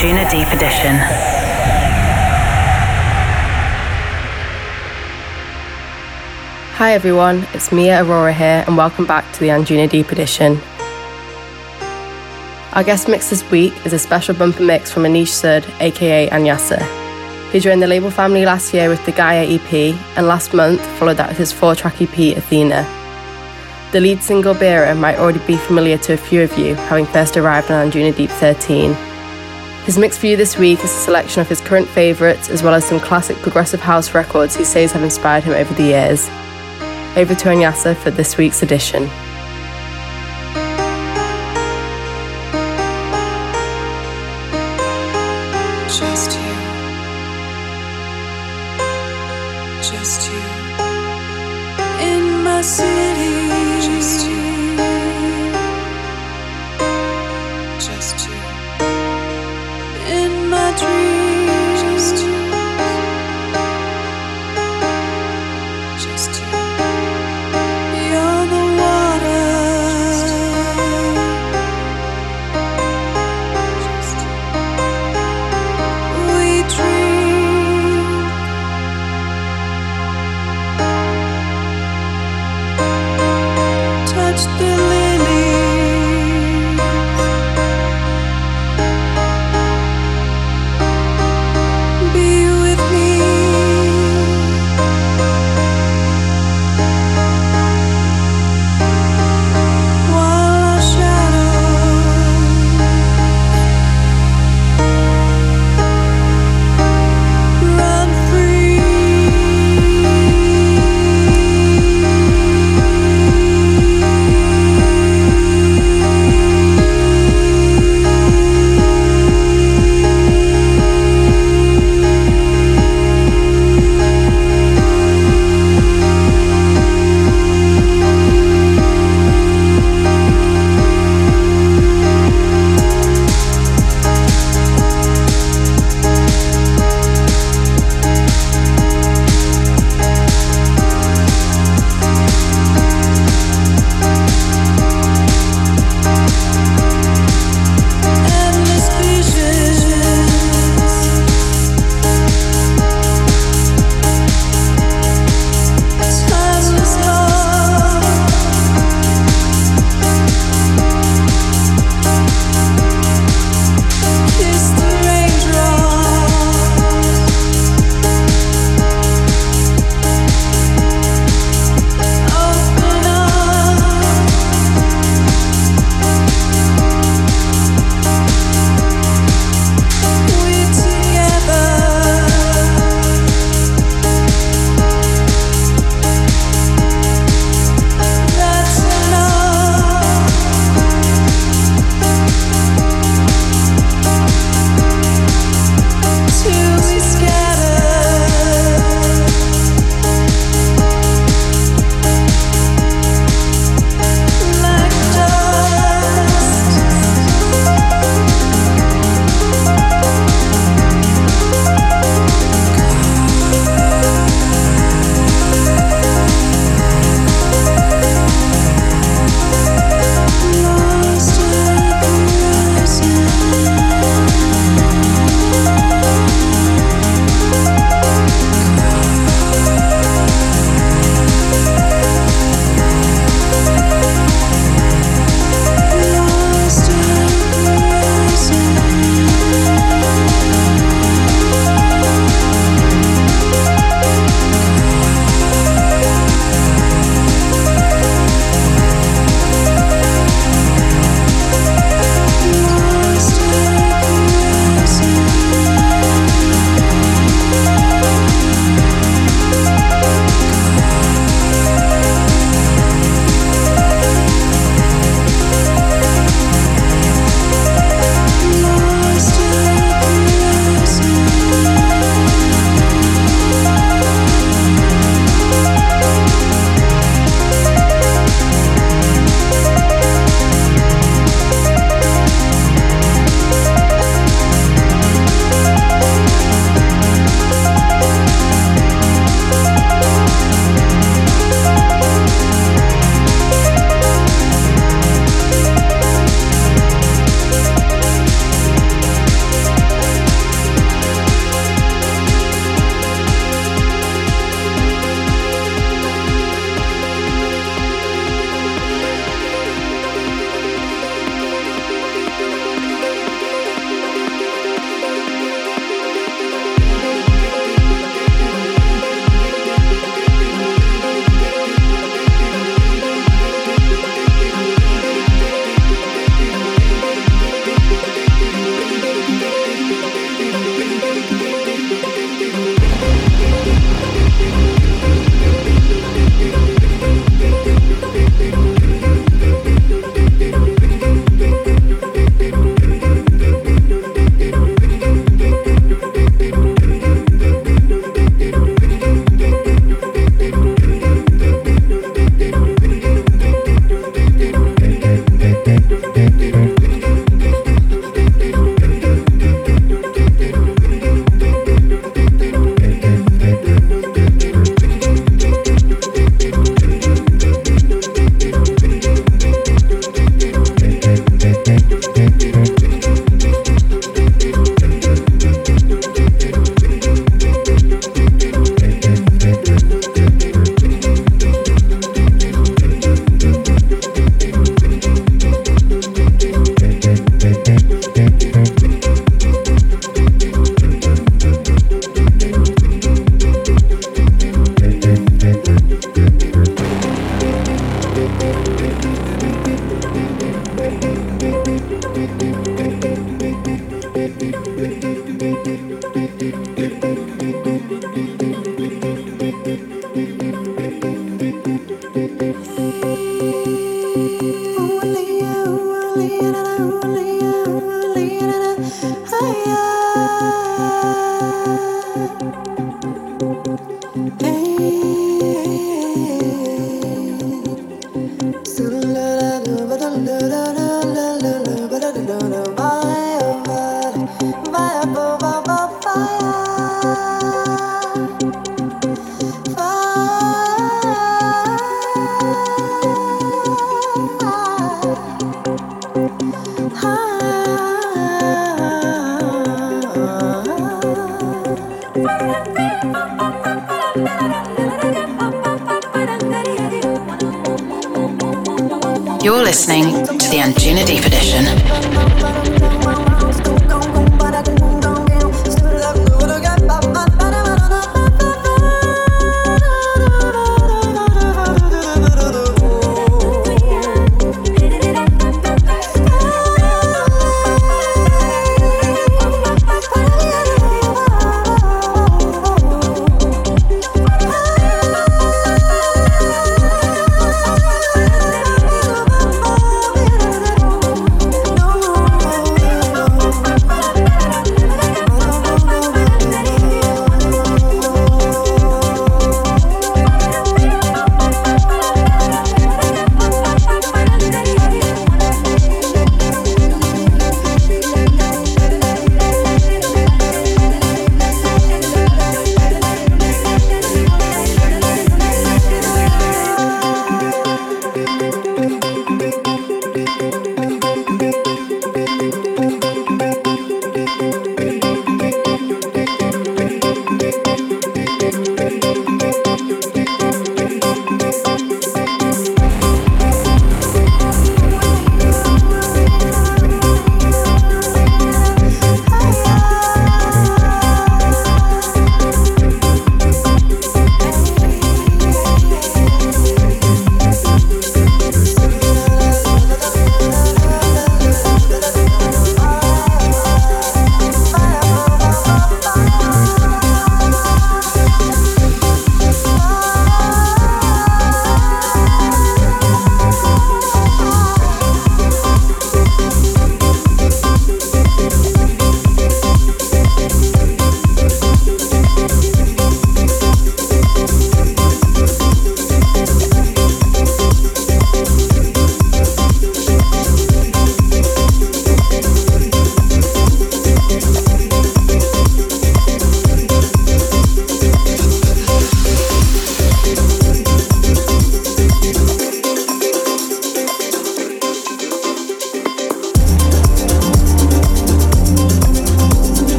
Anjunadeep Edition. Hi everyone, it's Mia Aurora here, and welcome back to the Anjunadeep Edition. Our guest mix this week is a special bumper mix from Anish Sood, aka Anyasa. He joined the label family last year with the Gaia EP, and last month followed that with his four track EP, Athena. The lead single Bera might already be familiar to a few of you, having first arrived on Anjunadeep 13. His mix for you this week is a selection of his current favourites, as well as some classic progressive house records he says have inspired him over the years. Over to Anyasa for this week's edition.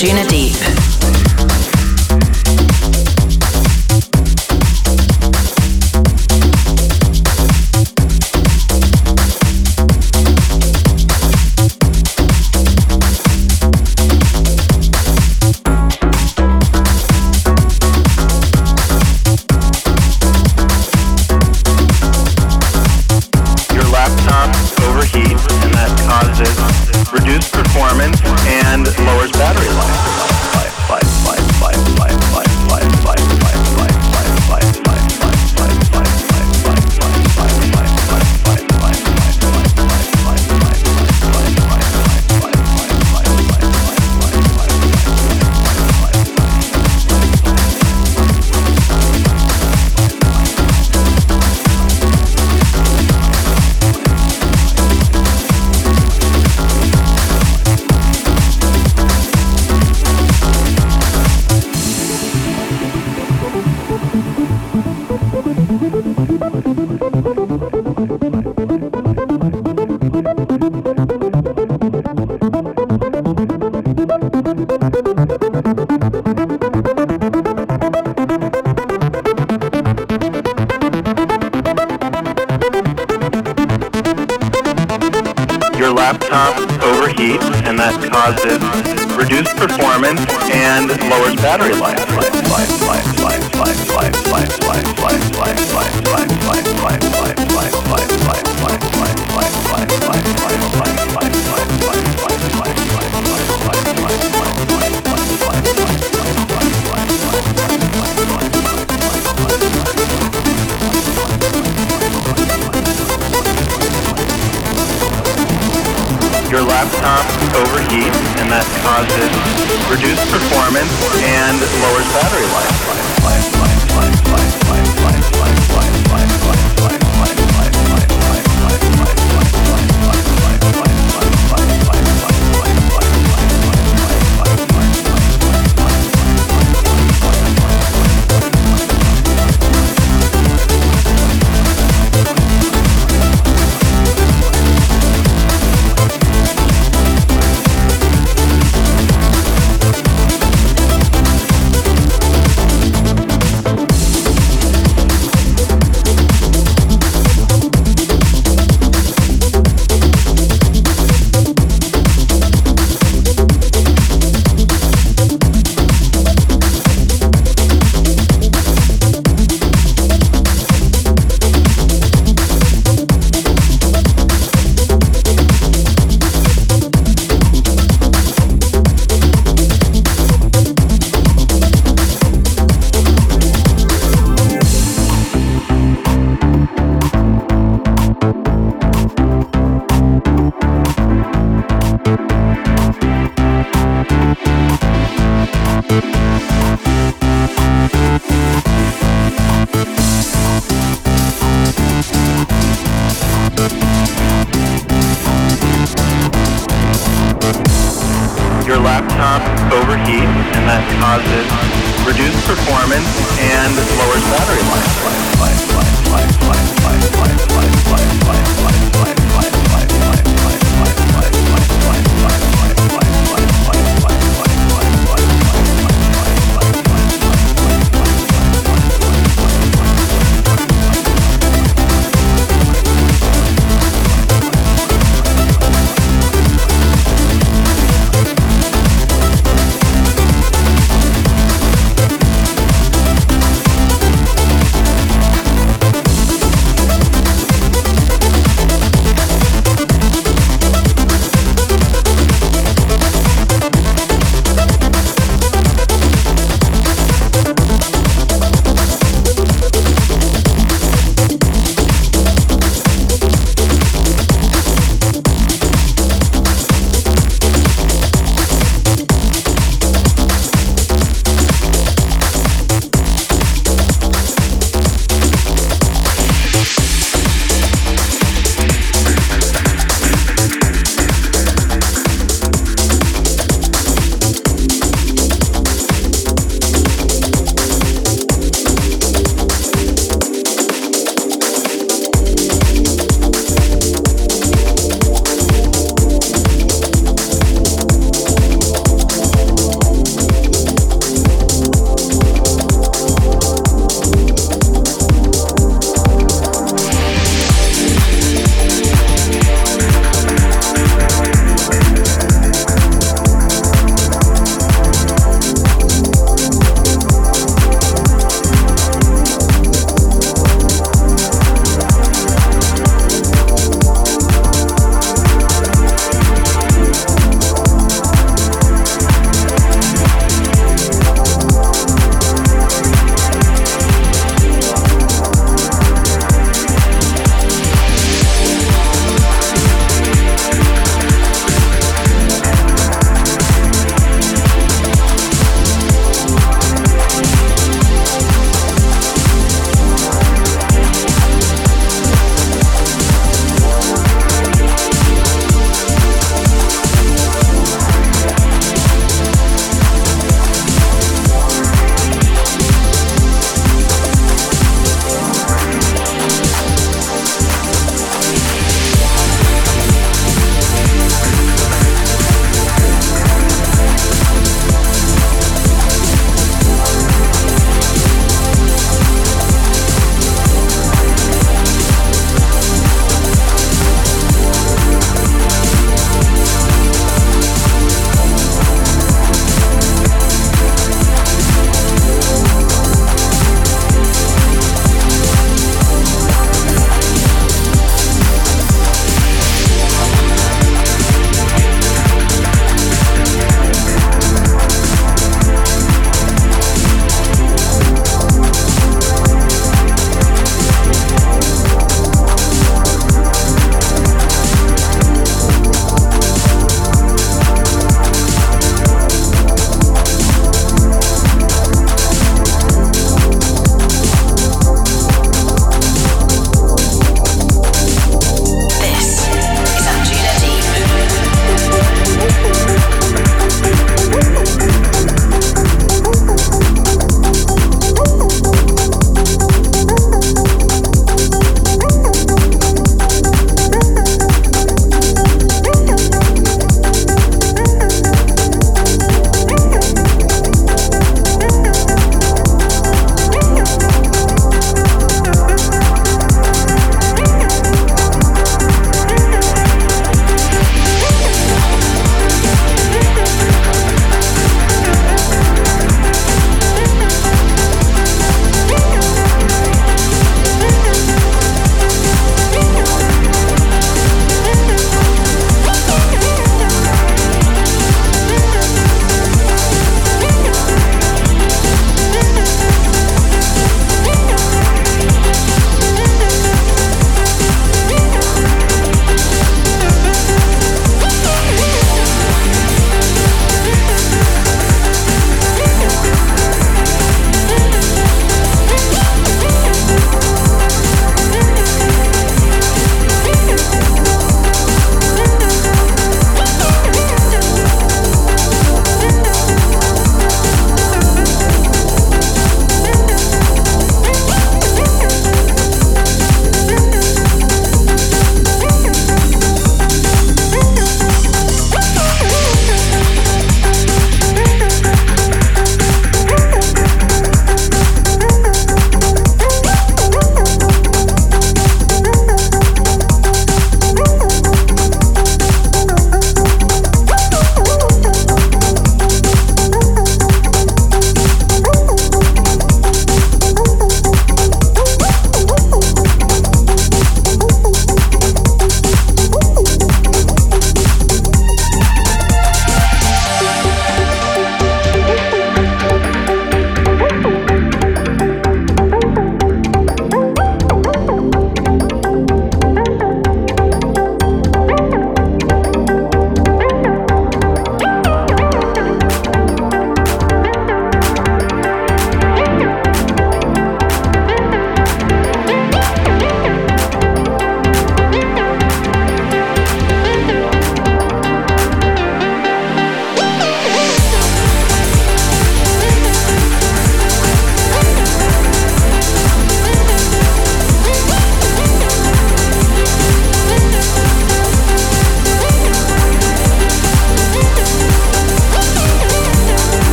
For Anjunadeep.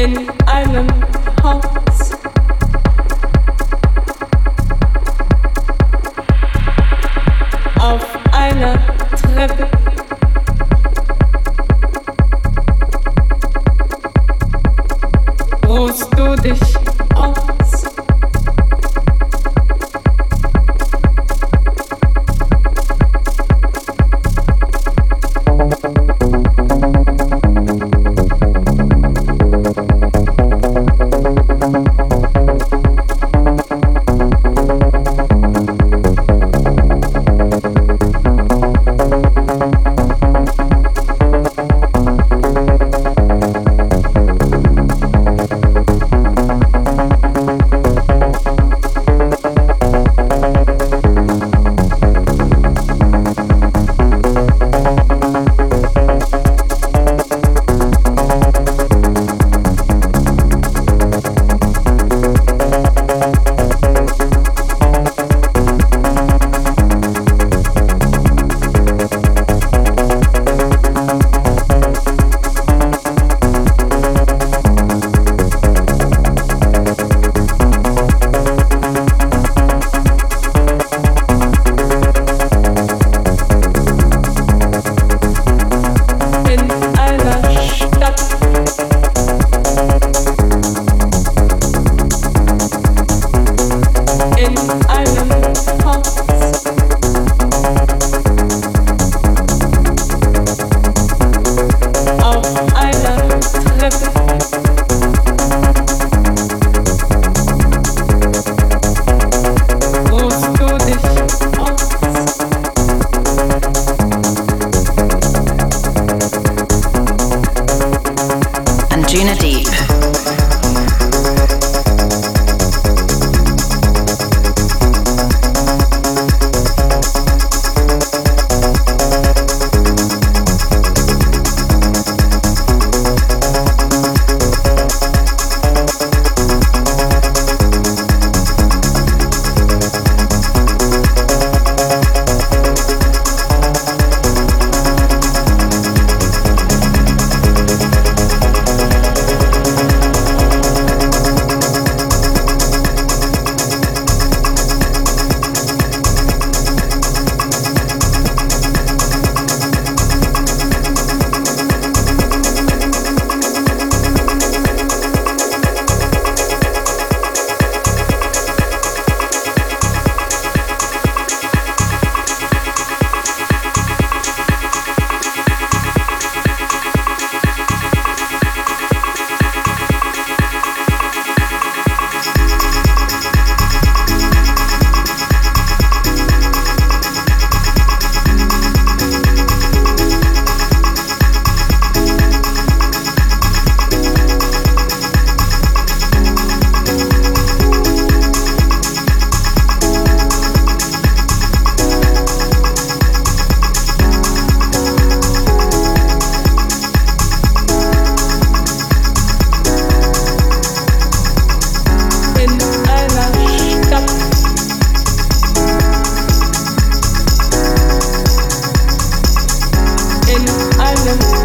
in Island Hall. feeling.